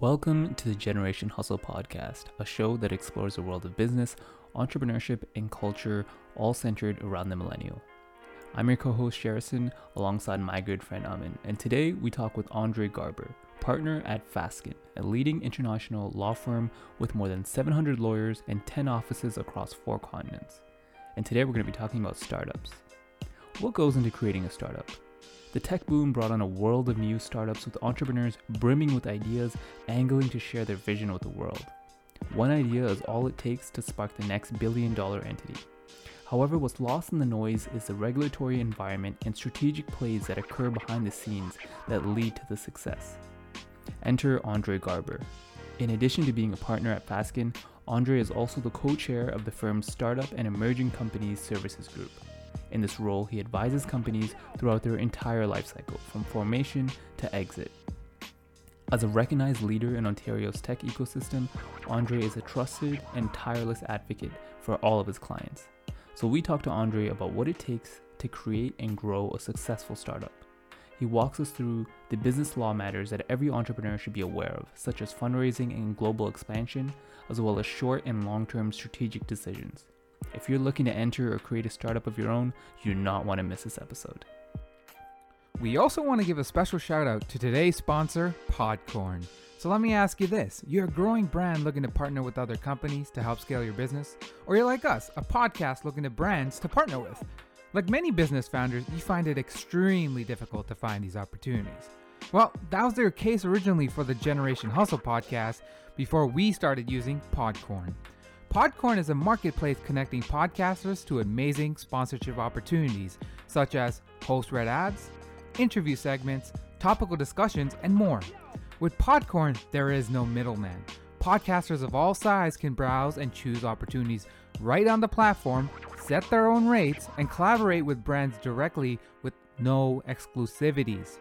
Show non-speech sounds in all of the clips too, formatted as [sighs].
Welcome to the Generation Hustle podcast, a show that explores the world of business, entrepreneurship, and culture, all centered around the millennial. I'm your co host, Sherison, alongside my good friend Amin, and today we talk with Andre Garber, partner at Fasken, a leading international law firm with more than 700 lawyers and 10 offices across four continents. And today we're going to be talking about startups. What goes into creating a startup? The tech boom brought on a world of new startups with entrepreneurs brimming with ideas, angling to share their vision with the world. One idea is all it takes to spark the next billion dollar entity. However, what's lost in the noise is the regulatory environment and strategic plays that occur behind the scenes that lead to the success. Enter Andre Garber. In addition to being a partner at Fasken, Andre is also the co chair of the firm's Startup and Emerging Companies Services Group. In this role, he advises companies throughout their entire lifecycle, from formation to exit. As a recognized leader in Ontario's tech ecosystem, Andre is a trusted and tireless advocate for all of his clients. So we talk to Andre about what it takes to create and grow a successful startup. He walks us through the business law matters that every entrepreneur should be aware of, such as fundraising and global expansion, as well as short and long term strategic decisions. If you're looking to enter or create a startup of your own, you do not want to miss this episode. We also want to give a special shout out to today's sponsor, Podcorn. So let me ask you this you're a growing brand looking to partner with other companies to help scale your business? Or you're like us, a podcast looking to brands to partner with? Like many business founders, you find it extremely difficult to find these opportunities. Well, that was their case originally for the Generation Hustle podcast before we started using Podcorn. Podcorn is a marketplace connecting podcasters to amazing sponsorship opportunities, such as host read ads, interview segments, topical discussions, and more. With Podcorn, there is no middleman. Podcasters of all sizes can browse and choose opportunities right on the platform, set their own rates, and collaborate with brands directly with no exclusivities.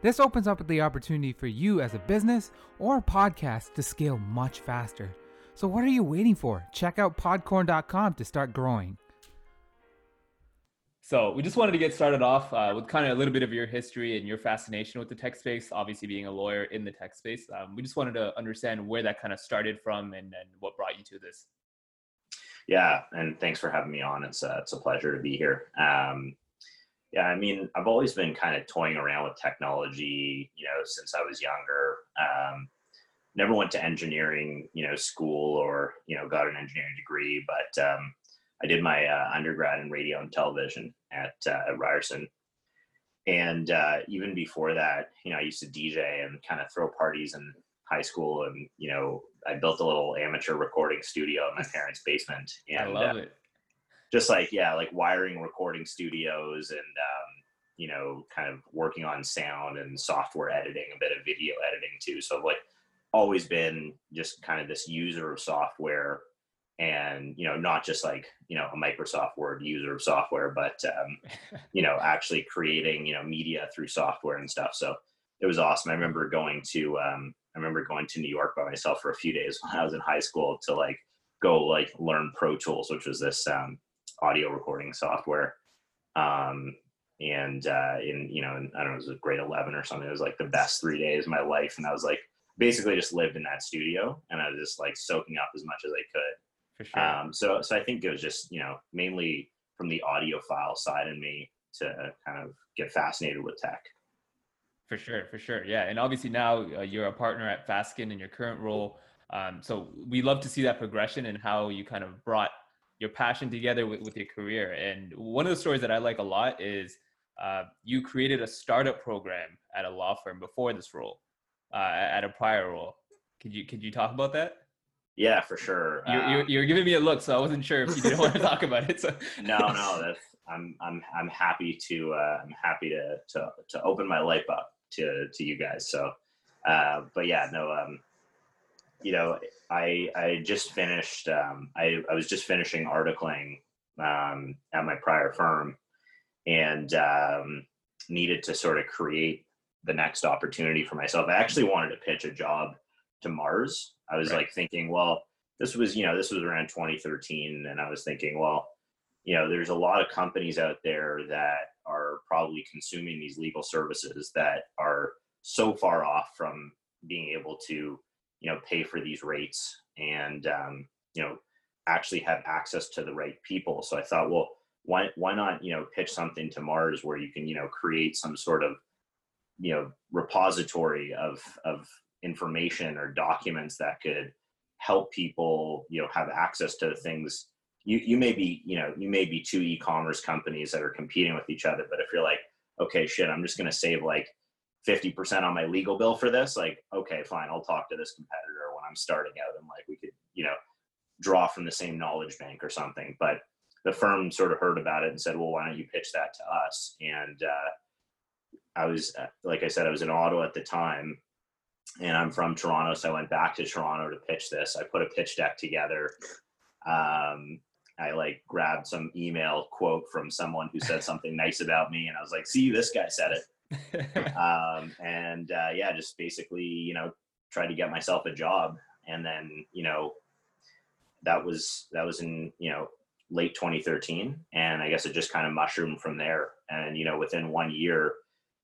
This opens up the opportunity for you as a business or a podcast to scale much faster. So, what are you waiting for? Check out podcorn.com to start growing. So, we just wanted to get started off uh, with kind of a little bit of your history and your fascination with the tech space, obviously, being a lawyer in the tech space. Um, we just wanted to understand where that kind of started from and, and what brought you to this. Yeah, and thanks for having me on. It's a, it's a pleasure to be here. Um, yeah, I mean, I've always been kind of toying around with technology, you know, since I was younger. Um, never went to engineering, you know, school or you know got an engineering degree, but um, I did my uh, undergrad in radio and television at, uh, at Ryerson. And uh, even before that, you know, I used to DJ and kind of throw parties in high school, and you know, I built a little amateur recording studio in my parents' basement. And, I love uh, it. Just like yeah, like wiring recording studios and um, you know, kind of working on sound and software editing, a bit of video editing too. So like always been just kind of this user of software and you know not just like you know a microsoft word user of software but um, [laughs] you know actually creating you know media through software and stuff. So it was awesome. I remember going to um, i remember going to new york by myself for a few days when i was in high school to like go like learn pro tools which was this um, audio recording software. Um, and uh, in you know in, i don't know it was grade 11 or something. It was like the best three days of my life. And i was like basically just lived in that studio and I was just like soaking up as much as I could. For sure. Um, so, so I think it was just, you know, mainly from the audiophile side in me to kind of get fascinated with tech. For sure, for sure. Yeah. And obviously now uh, you're a partner at Fasken in your current role. Um, so we love to see that progression and how you kind of brought your passion together with, with your career. And one of the stories that I like a lot is uh, you created a startup program at a law firm before this role uh, at a prior role. Could you could you talk about that? Yeah, for sure. You're, um, you're, you're, giving me a look, so I wasn't sure if you didn't want to [laughs] talk about it. So. no, no, that's I'm I'm I'm happy to uh, I'm happy to to to open my life up to to you guys. So, uh, but yeah, no, um, you know, I I just finished um, I I was just finishing articling um, at my prior firm, and um, needed to sort of create the next opportunity for myself. I actually wanted to pitch a job to Mars. I was right. like thinking, well, this was, you know, this was around 2013. And I was thinking, well, you know, there's a lot of companies out there that are probably consuming these legal services that are so far off from being able to you know pay for these rates and um, you know actually have access to the right people so i thought well why why not you know pitch something to mars where you can you know create some sort of you know repository of of information or documents that could help people you know have access to things. You you may be you know you may be two e-commerce companies that are competing with each other but if you're like okay shit i'm just going to save like 50% on my legal bill for this like okay fine i'll talk to this competitor when i'm starting out and like we could you know draw from the same knowledge bank or something. But the firm sort of heard about it and said well why don't you pitch that to us? And uh, i was uh, like i said i was in ottawa at the time and i'm from toronto so i went back to toronto to pitch this i put a pitch deck together um, I like grabbed some email quote from someone who said something [laughs] nice about me, and I was like, "See, this guy said it." [laughs] um, and uh, yeah, just basically, you know, tried to get myself a job, and then you know, that was that was in you know late 2013, and I guess it just kind of mushroomed from there. And you know, within one year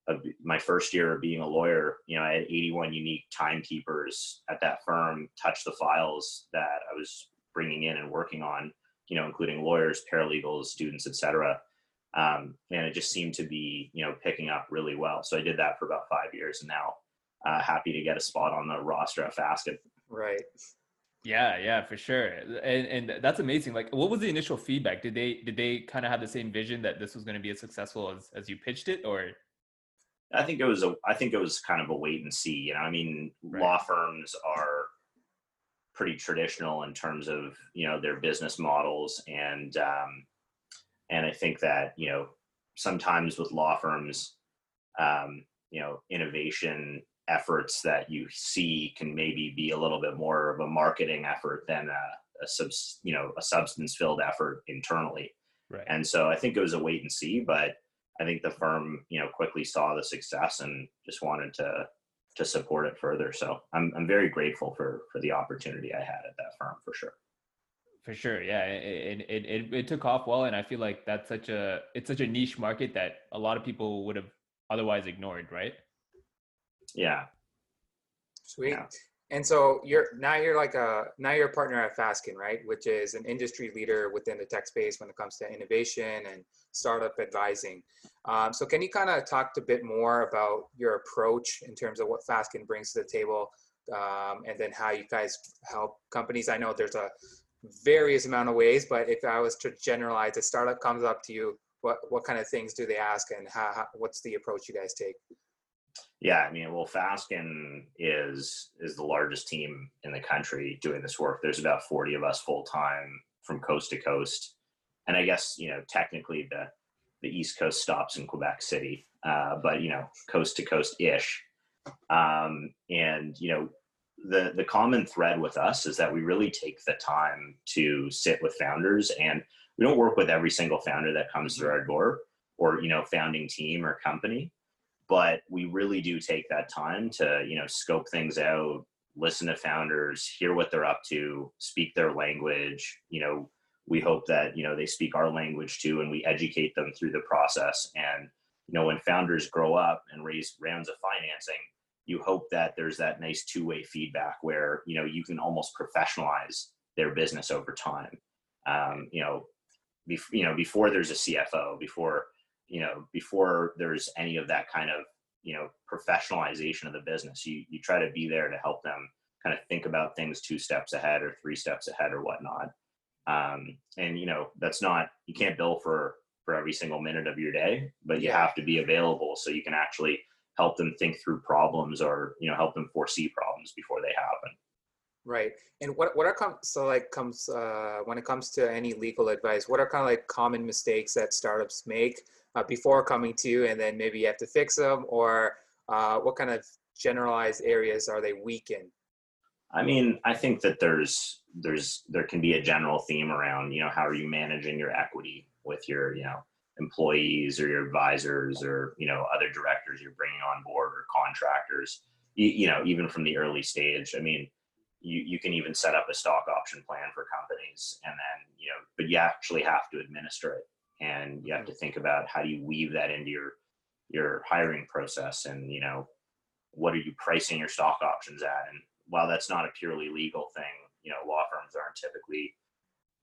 of my first year of being a lawyer, you know, I had 81 unique timekeepers at that firm touch the files that I was bringing in and working on you know, including lawyers, paralegals, students, etc. Um, and it just seemed to be, you know, picking up really well. So I did that for about five years, and now uh, happy to get a spot on the roster at Fasken. Right. Yeah, yeah, for sure. And and that's amazing. Like what was the initial feedback? Did they did they kind of have the same vision that this was going to be as successful as as you pitched it or I think it was a I think it was kind of a wait and see, you know. I mean, right. law firms are pretty traditional in terms of you know their business models and um, and I think that you know sometimes with law firms um, you know innovation efforts that you see can maybe be a little bit more of a marketing effort than a, a subs, you know a substance filled effort internally right. and so I think it was a wait and see but I think the firm you know quickly saw the success and just wanted to to support it further. So I'm I'm very grateful for for the opportunity I had at that firm for sure. For sure, yeah, it, it it it took off well, and I feel like that's such a it's such a niche market that a lot of people would have otherwise ignored, right? Yeah. Sweet. Yeah. And so you're now you're like a now you're a partner at Fasken, right? Which is an industry leader within the tech space when it comes to innovation and startup advising. Um, so can you kind of talk a bit more about your approach in terms of what Fasken brings to the table, um, and then how you guys help companies? I know there's a various amount of ways, but if I was to generalize, a startup comes up to you, what what kind of things do they ask, and how, how what's the approach you guys take? Yeah, I mean, well, Fasken is is the largest team in the country doing this work. There's about 40 of us full time from coast to coast, and I guess you know technically the the East Coast stops in Quebec City, uh, but you know coast to coast ish. Um, and you know the the common thread with us is that we really take the time to sit with founders, and we don't work with every single founder that comes through our door or you know founding team or company but we really do take that time to you know scope things out listen to founders hear what they're up to speak their language. You know we hope that you know they speak our language too and we educate them through the process. And you know when founders grow up and raise rounds of financing you hope that there's that nice two-way feedback where you know you can almost professionalize their business over time. Um, you know bef- you know before there's a cfo before you know before there's any of that kind of you know professionalization of the business you you try to be there to help them kind of think about things two steps ahead or three steps ahead or whatnot. Um, and you know that's not you can't bill for for every single minute of your day but you have to be available so you can actually help them think through problems or you know help them foresee problems before they happen. Right. And what what are com- so like comes uh, when it comes to any legal advice what are kind of like common mistakes that startups make uh, before coming to you and then maybe you have to fix them or uh, what kind of generalized areas are they weak in? I mean i think that there's there's there can be a general theme around you know how are you managing your equity with your you know employees or your advisors or you know other directors you're bringing on board or contractors. You, you know even from the early stage i mean you, you can even set up a stock option plan for companies and then you know but you actually have to administer it and you have to think about how do you weave that into your your hiring process and you know what are you pricing your stock options at and while that's not a purely legal thing, you know, law firms aren't typically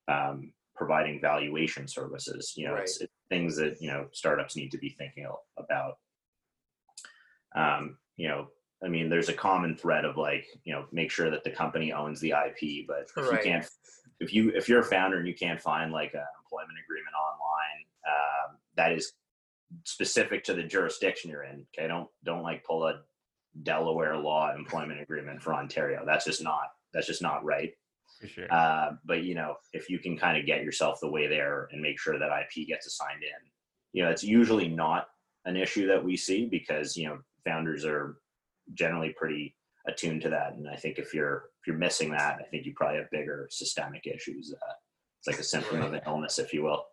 um, providing valuation services. You know, Right. it's, it's things that you know startups need to be thinking about. Um, you know, I mean, there's a common thread of like, you know, make sure that the company owns the IP, but if Right. you can't, if you if you're a founder and you can't find like an employment agreement online um, that is specific to the jurisdiction you're in, okay, don't don't like pull a Delaware law employment agreement for Ontario. That's just not that's just not right. For sure. Uh, but you know, if you can kind of get yourself the way there and make sure that IP gets assigned in, you know, it's usually not an issue that we see because you know founders are generally pretty attuned to that. And I think if you're if you're missing that, I think you probably have bigger systemic issues. Uh, it's like a symptom of an illness, if you will.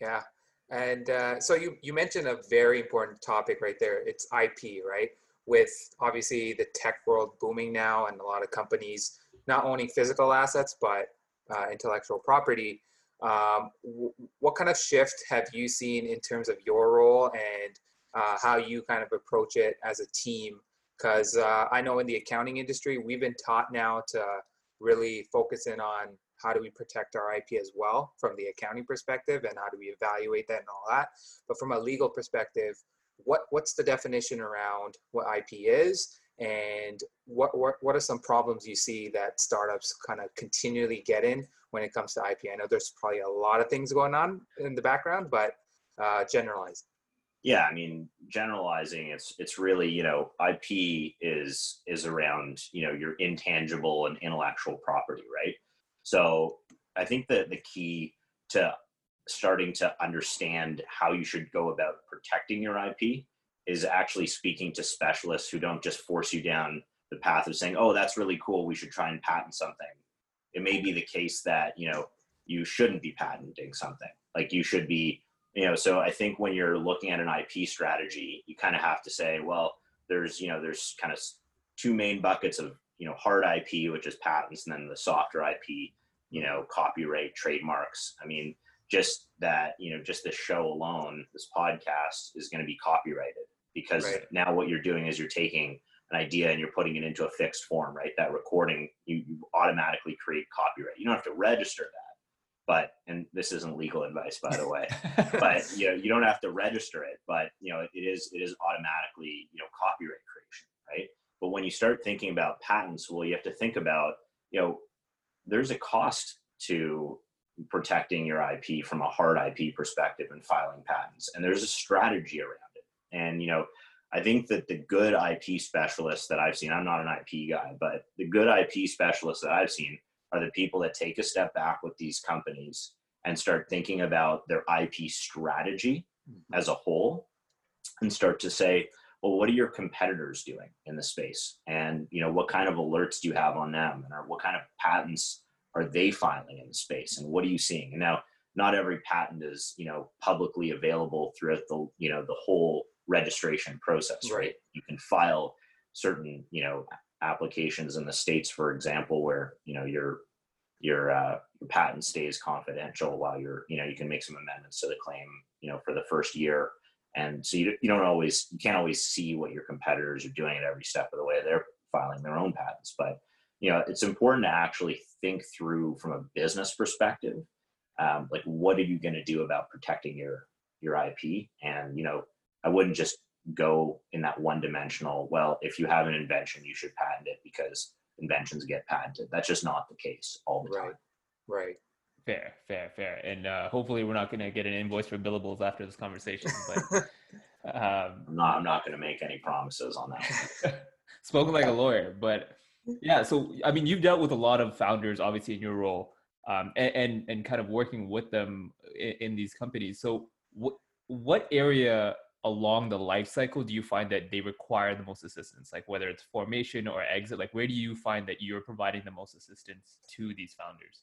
Yeah. And uh, so you, you mentioned a very important topic right there. It's IP, right? With obviously the tech world booming now and a lot of companies not owning physical assets, but uh, intellectual property. Um, w- what kind of shift have you seen in terms of your role and uh, how you kind of approach it as a team? Because uh, I know in the accounting industry, we've been taught now to really focus in on how do we protect our IP as well from the accounting perspective and how do we evaluate that and all that. But from a legal perspective, what what's the definition around what IP is and what what, what are some problems you see that startups kind of continually get in when it comes to IP? I know there's probably a lot of things going on in the background, but uh, generalize. Yeah, I mean, generalizing, it's it's really you know, IP is is around you know your intangible and intellectual property, right? So I think that the key to starting to understand how you should go about protecting your IP is actually speaking to specialists who don't just force you down the path of saying, "Oh, that's really cool. We should try and patent something." It may be the case that you know you shouldn't be patenting something. Like you should be, you know. So I think when you're looking at an IP strategy, you kind of have to say, well, there's you know there's kind of two main buckets of you know hard IP, which is patents, and then the softer IP, you know, copyright, trademarks. I mean, just that you know, just this show alone, this podcast is going to be copyrighted because Right. now what you're doing is you're taking an idea and you're putting it into a fixed form, right? That recording, you, you automatically create copyright. You don't have to register that, but and this isn't legal advice, by the way [laughs] but you know you don't have to register it but you know it is it is automatically you know copyright creation right but when you start thinking about patents well you have to think about you know there's a cost to protecting your ip from a hard ip perspective and filing patents and there's a strategy around it. And you know i think that the good ip specialists that i've seen i'm not an ip guy but the good ip specialists that i've seen are the people that take a step back with these companies and start thinking about their IP strategy mm-hmm. as a whole and start to say, well, what are your competitors doing in the space? And you know, what kind of alerts do you have on them? And or what kind of patents are they filing in the space? And what are you seeing? And now not every patent is, you know, publicly available throughout the, you know, the whole registration process, right? Right. You can file certain, you know, applications in the states, for example, where, you know, your your uh, your patent stays confidential while you're you know you can make some amendments to the claim you know for the first year and so you, you don't always you can't always see what your competitors are doing at every step of the way. They're filing their own patents. But you know it's important to actually think through from a business perspective um, like what are you going to do about protecting your your ip and you know i wouldn't just go in that one dimensional well if you have an invention you should patent it because inventions get patented. That's just not the case all the time. Right. Fair, fair, fair. And uh, hopefully, we're not going to get an invoice for billables after this conversation. But [laughs] um, i'm not i'm not going to make any promises on that [laughs] spoken like a lawyer but yeah so i mean you've dealt with a lot of founders obviously in your role um, and, and and kind of working with them in, in these companies so what what area along the life cycle do you find that they require the most assistance like whether it's formation or exit like where do you find that you're providing the most assistance to these founders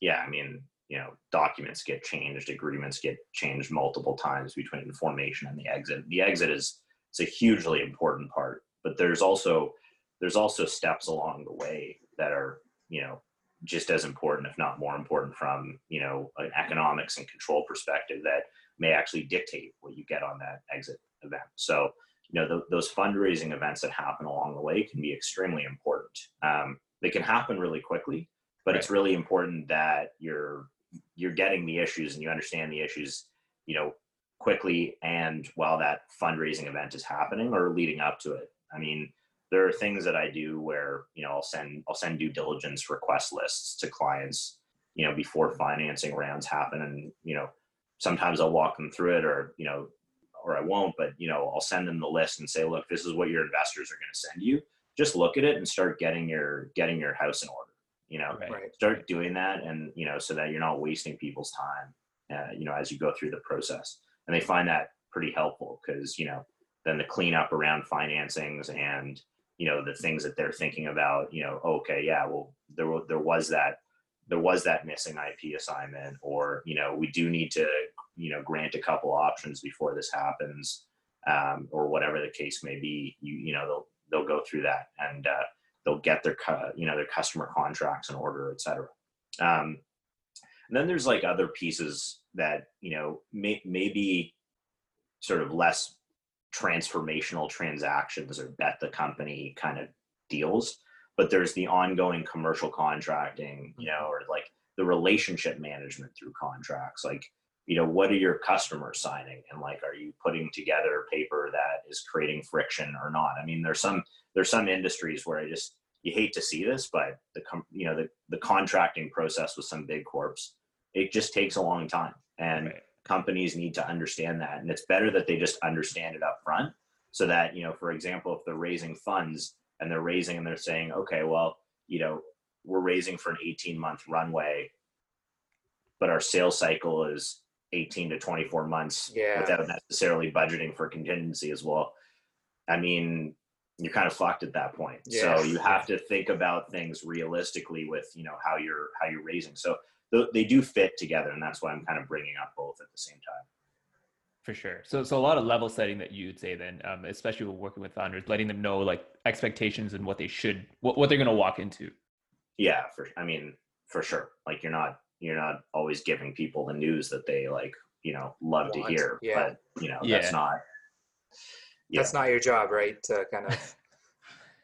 yeah, I mean, you know, documents get changed, agreements get changed multiple times between formation and the exit. The exit is it's a hugely important part, but there's also there's also steps along the way that are, you know, just as important, if not more important, from you know an economics and control perspective that may actually dictate what you get on that exit event. So, you know, those fundraising events that happen along the way can be extremely important. Um, they can happen really quickly, but right. it's really important that you're you're getting the issues and you understand the issues, you know, quickly and while that fundraising event is happening or leading up to it. I mean, there are things that I do where you know I'll send I'll send due diligence request lists to clients, you know, before financing rounds happen, and you know, sometimes I'll walk them through it, or you know, or I won't, but you know, I'll send them the list and say, look, this is what your investors are going to send you. Just look at it and start getting your getting your house in order. You know, right. start doing that, and you know, so that you're not wasting people's time. Uh, you know, as you go through the process, and they find that pretty helpful because you know, then the cleanup around financings and you know the things that they're thinking about you know okay yeah well there there was that there was that missing IP assignment or you know we do need to you know grant a couple options before this happens um, or whatever the case may be you you know they'll they'll go through that and uh, they'll get their you know their customer contracts in order etc um, and then there's like other pieces that you know may, maybe sort of less transformational transactions or bet the company kind of deals but there's the ongoing commercial contracting you know or like the relationship management through contracts. Like you know what are your customers signing? And like are you putting together paper that is creating friction or not? I mean there's some there's some industries where i just you hate to see this but the you know the, the contracting process with some big corps it just takes a long time and right companies need to understand that and it's better that they just understand it up front so that you know for example if they're raising funds and they're raising and they're saying okay well you know we're raising for an 18 month runway but our sales cycle is 18 to 24 months yeah. without necessarily budgeting for contingency as well i mean you're kind of fucked at that point so you have to think about things realistically with you know how you're how you're raising so they do fit together, and that's why I'm kind of bringing up both at the same time. For sure. So, so a lot of level setting that you'd say then, um, especially working with founders, letting them know like expectations and what they should, what, what they're going to walk into. Yeah, for I mean, for sure. Like you're not you're not always giving people the news that they like you know love Want. to hear, yeah. but you know yeah. that's not. Yeah. That's not your job, right? To kind of.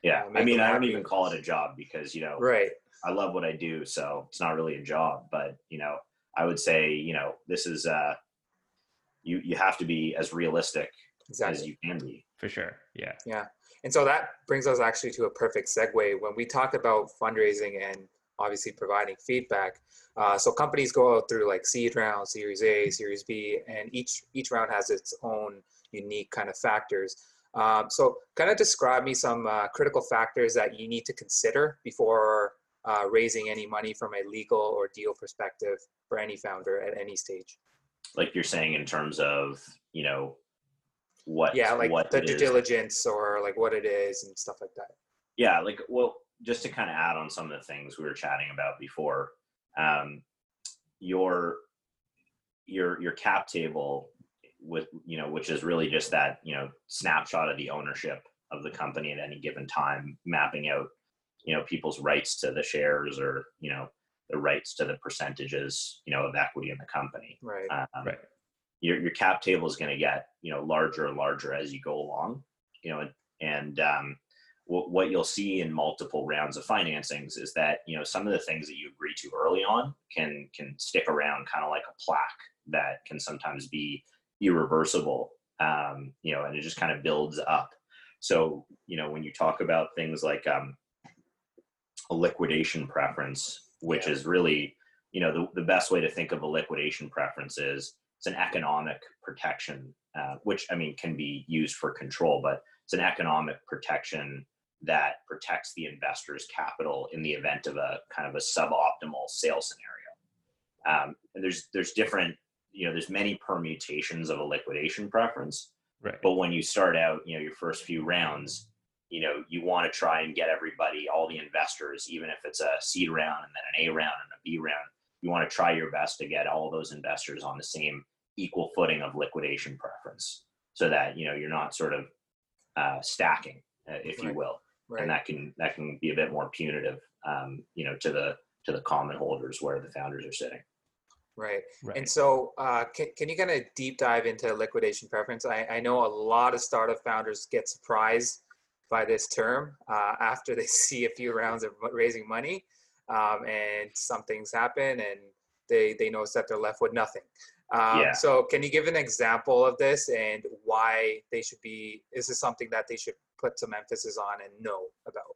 Yeah, I mean, I don't even call it a job because you know, right? I love what I do, so it's not really a job. But you know, I would say you know this is uh, you you have to be as realistic exactly. as you can be. For sure. Yeah. Yeah. And so that brings us actually to a perfect segue when we talk about fundraising and obviously providing feedback. Uh, so companies go out through like seed round, Series A, Series B, and each each round has its own unique kind of factors. Um, so, kind of describe me some uh, critical factors that you need to consider before uh, raising any money from a legal or deal perspective for any founder at any stage. Like you're saying in terms of, you know, what yeah like what the due diligence or like what it is and stuff like that yeah like well just to kind of add on some of the things we were chatting about before um your your your cap table with you know which is really just that you know snapshot of the ownership of the company at any given time mapping out you know people's rights to the shares or you know the rights to the percentages you know of equity in the company. Right. Um, right. your, your cap table is going to get you know larger and larger as you go along you know and, and um, what, what you'll see in multiple rounds of financings is that you know some of the things that you agree to early on can can stick around kind of like a plaque that can sometimes be irreversible um, you know and it just kind of builds up so you know when you talk about things like um, a liquidation preference, which yeah. is really, you know, the, the best way to think of a liquidation preference is it's an economic protection, uh, which I mean can be used for control, but it's an economic protection that protects the investor's capital in the event of a kind of a suboptimal sales scenario. Um, and there's there's different, you know, there's many permutations of a liquidation preference. Right. But when you start out, you know, your first few rounds, you know you want to try and get everybody all the investors even if it's a seed round and then an a round and a b round you want to try your best to get all those investors on the same equal footing of liquidation preference so that you know you're not sort of uh, stacking uh, if right. you will right. and that can that can be a bit more punitive um, you know to the to the common holders where the founders are sitting Right. Right. And so, uh, can, can you kind of deep dive into liquidation preference? I, I know a lot of startup founders get surprised by this term uh, after they [laughs] see a few rounds of raising money um, and some things happen and they, they notice that they're left with nothing. Um, Yeah. So, can you give an example of this and why they should be? Is this something that they should put some emphasis on and know about?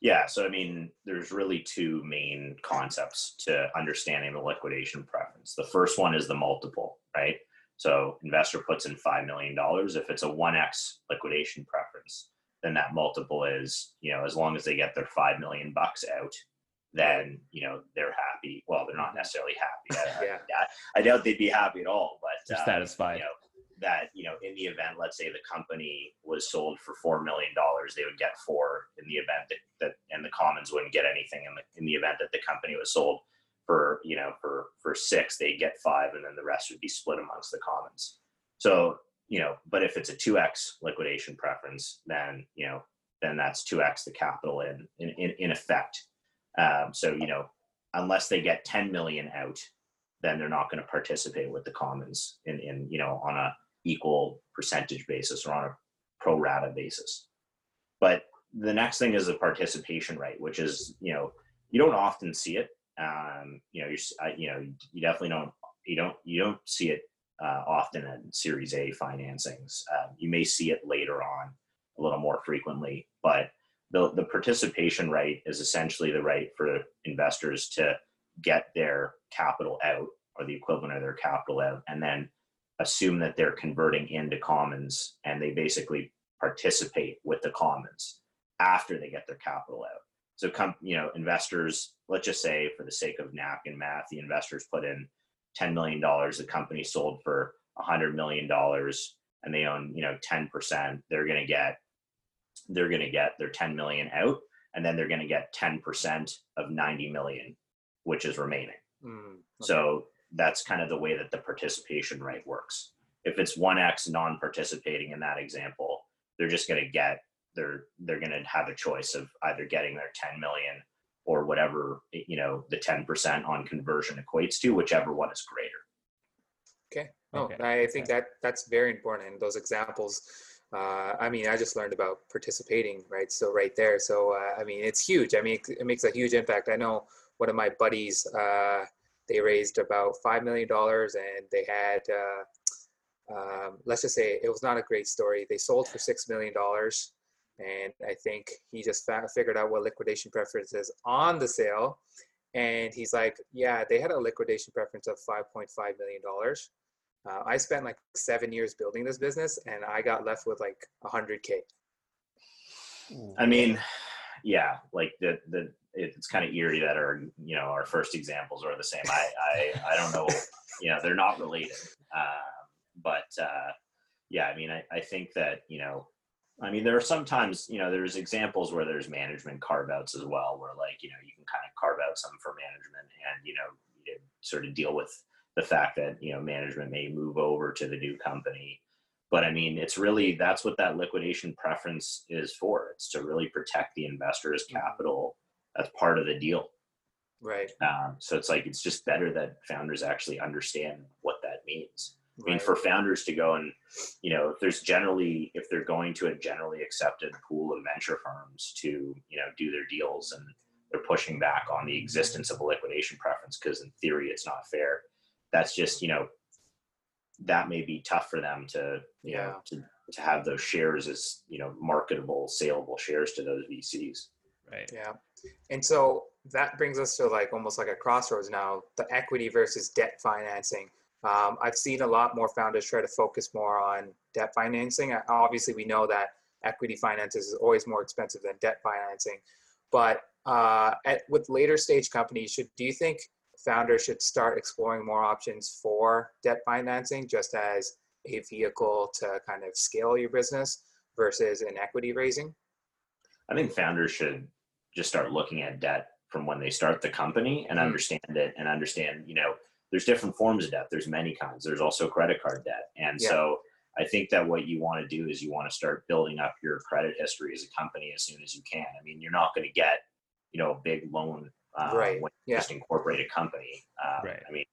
Yeah, so I mean, there's really two main concepts to understanding the liquidation preference. The first one is the multiple, right? So investor puts in five million dollars. If it's a one x liquidation preference, then that multiple is, you know, as long as they get their five million bucks out, then you know they're happy. Well, they're not necessarily happy. I, [laughs] Yeah. I, I doubt they'd be happy at all, but um, satisfied. You know, that you know, in the event, let's say the company was sold for four million dollars, they would get four in the event that, that and the commons wouldn't get anything in the in the event that the company was sold for you know for for six, they'd get five, and then the rest would be split amongst the commons. So you know, but if it's a two x liquidation preference, then you know, then that's two x the capital in in in, in effect. Um, so you know, unless they get ten million out, then they're not going to participate with the commons in in you know on a equal percentage basis or on a pro rata basis. But the next thing is the participation rate, which is you know you don't often see it. Um, you know, you uh, you know you definitely don't you don't you don't see it uh, often in Series A financings. Um, you may see it later on a little more frequently, but the the participation rate is essentially the right for investors to get their capital out or the equivalent of their capital out and then assume that they're converting into commons and they basically participate with the commons after they get their capital out so come you know investors let's just say for the sake of napkin math the investors put in 10 million dollars the company sold for 100 million dollars and they own you know 10% they're going to get they're going to get their 10 million out and then they're going to get 10% of 90 million which is remaining Mm, okay. so that's kind of the way that the participation rate works. If it's 1x non-participating in that example, they're just going to get they're they're going to have a choice of either getting their 10 million or whatever you know the 10% on conversion equates to, whichever one is greater. Okay. No, Okay. I think that that's very important. And those examples, uh, I mean, I just learned about participating, right? So right there. So uh, I mean, it's huge. I mean, it, it makes a huge impact. I know one of my buddies, uh, they raised about five million dollars, and they had, uh, um, let's just say, it was not a great story. They sold for six million dollars, and I think he just figured out what liquidation preference is on the sale. And he's like, yeah, they had a liquidation preference of $5.5 million. Uh, I spent like seven years building this business and I got left with like 100K. I mean, yeah, like the the it's kind of eerie that our you know our first examples are the same. I I, I don't know, [laughs] you know, they're not related. Uh, but uh, yeah, I mean, I, I think that you know, I mean, there are sometimes you know there's examples where there's management carve outs as well, where like you know you can kind of carve out some for management and you know sort of deal with the fact that you know management may move over to the new company but i mean it's really that's what that liquidation preference is for it's to really protect the investor's capital as part of the deal Right. um, so it's like it's just better that founders actually understand what that means i mean for founders to go and you know if there's generally if they're going to a generally accepted pool of venture firms to you know do their deals and they're pushing back on the existence of a liquidation preference because in theory it's not fair that's just you know that may be tough for them to you Yeah. know to, to have those shares as you know marketable saleable shares to those vcs Right. Yeah. And so that brings us to like almost like a crossroads now the equity versus debt financing. Um, I've seen a lot more founders try to focus more on debt financing. Uh, Obviously, we know that equity finances is always more expensive than debt financing. But uh, at, with later stage companies, should do you think founders should start exploring more options for debt financing just as a vehicle to kind of scale your business versus an equity raising? I think founders should just start looking at debt from when they start the company and Mhm. understand it and understand, you know, there's different forms of debt. There's many kinds. There's also credit card debt. And Yeah. so I think that what you want to do is you want to start building up your credit history as a company as soon as you can. I mean, you're not going to get, you know, a big loan uh, Right. when you Yeah. just incorporate a company. Um, Right. I mean,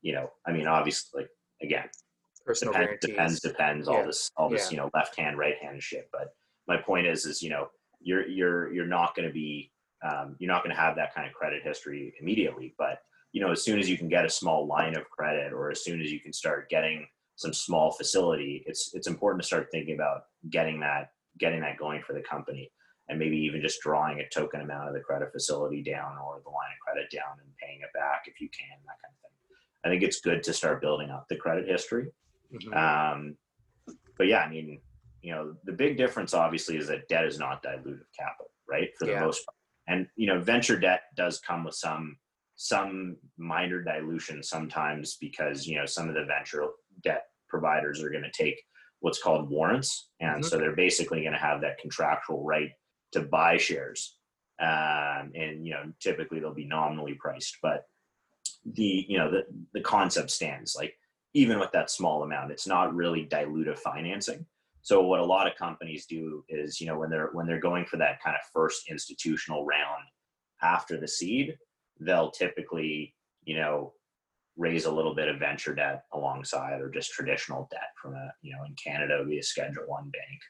you know, I mean, obviously, again, Personal depends, guarantees. depends, depends. All this, all this, Yeah. you know, left hand, right hand shit. But my point is, is you know, you're you're you're not going to be, um, you're not going to have that kind of credit history immediately. But you know, as soon as you can get a small line of credit, or as soon as you can start getting some small facility, it's it's important to start thinking about getting that getting that going for the company, and maybe even just drawing a token amount of the credit facility down or the line of credit down and paying it back if you can, that kind of thing. I think it's good to start building up the credit history. Mhm. Um, but yeah, I mean, you know, the big difference obviously is that debt is not dilutive capital, right? For the Yeah. most part. And you know, venture debt does come with some some minor dilution sometimes because you know some of the venture debt providers are going to take what's called warrants, and Mhm. so they're basically going to have that contractual right to buy shares. Um, and you know, typically they'll be nominally priced, but the you know the the concept stands like even with that small amount it's not really dilutive financing so what a lot of companies do is you know when they're when they're going for that kind of first institutional round after the seed they'll typically you know raise a little bit of venture debt alongside or just traditional debt from a you know in canada it would be a schedule one bank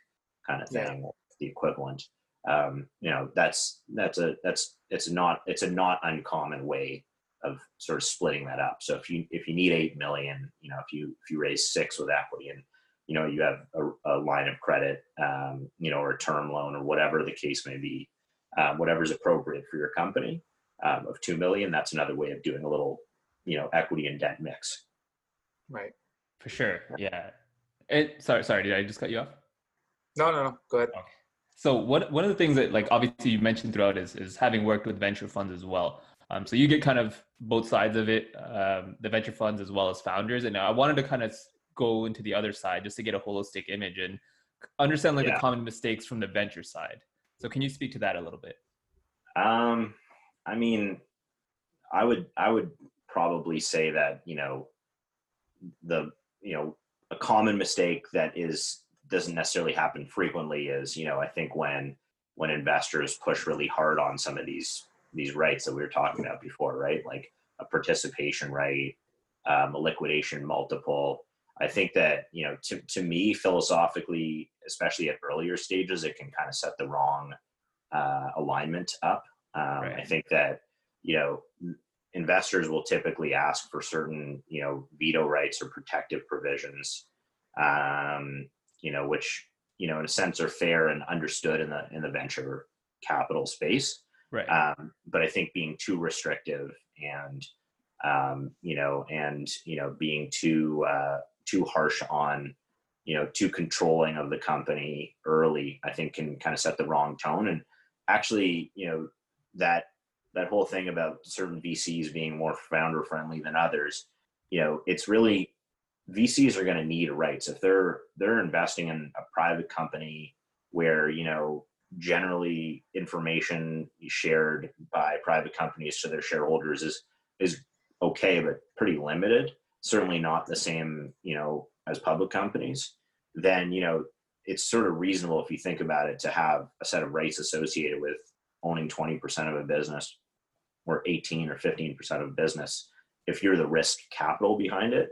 kind of thing or the equivalent um, you know that's that's a that's it's not it's a not uncommon way of sort of splitting that up. So if you if you need eight million, you know, if you if you raise six with equity and you know you have a, a line of credit, um, you know, or a term loan or whatever the case may be, um, whatever's appropriate for your company um, of two million, that's another way of doing a little, you know, equity and debt mix. Right. For sure. Yeah. It, sorry, sorry, did I just cut you off? No, no, no. Go ahead. So what one of the things that like obviously you mentioned throughout is is having worked with venture funds as well. Um, so you get kind of both sides of it, um, the venture funds as well as founders. And I wanted to kind of go into the other side just to get a holistic image and understand like Yeah. the common mistakes from the venture side. So can you speak to that a little bit? Um, I mean, I would I would probably say that you know the you know a common mistake that is doesn't necessarily happen frequently is you know I think when when investors push really hard on some of these these rights that we were talking about before, right? Like a participation right, um, a liquidation multiple. I think that you know to to me philosophically, especially at earlier stages, it can kind of set the wrong uh, alignment up. Um, I think that you know investors will typically ask for certain you know veto rights or protective provisions, um, you know, which you know in a sense are fair and understood in the in the venture capital space. Right. Um, but I think being too restrictive and um, you know and you know being too uh, too harsh on you know too controlling of the company early, I think can kind of set the wrong tone. And actually you know that that whole thing about certain VCs being more founder friendly than others, you know, it's really VCs are going to need rights. If they're they're investing in a private company where you know generally information shared by private companies to their shareholders is is okay but pretty limited certainly not the same you know as public companies then you know it's sort of reasonable if you think about it to have a set of rights associated with owning 20% of a business or 18 or 15% of a business if you're the risk capital behind it.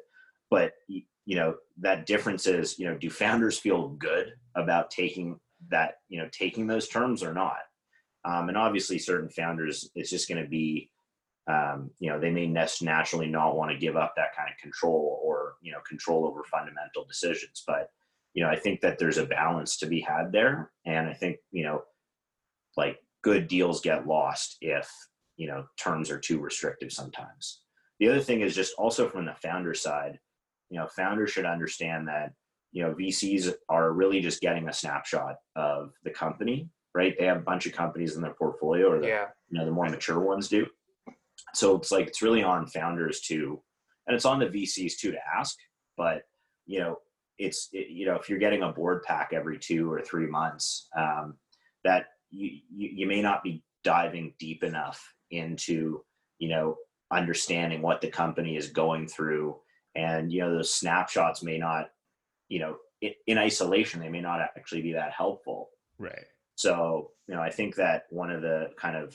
But you know that difference is you know do founders feel good about taking that you know taking those terms or not? Um, and obviously certain founders it's just going to be um, you know they may nest naturally not want to give up that kind of control or you know control over fundamental decisions but you know i think that there's a balance to be had there and i think you know like good deals get lost if you know terms are too restrictive sometimes. The other thing is just also from the founder side you know founders should understand that you know vcs are really just getting a snapshot of the company right? They have a bunch of companies in their portfolio or the, Yeah. you know the more mature ones do so it's like it's really on founders to and it's on the vcs too to ask but you know it's it, you know if you're getting a board pack every two or three months um, that you, you you may not be diving deep enough into you know understanding what the company is going through and you know those snapshots may not you know in, in isolation they may not actually be that helpful Right. so, you know, I think that one of the kind of,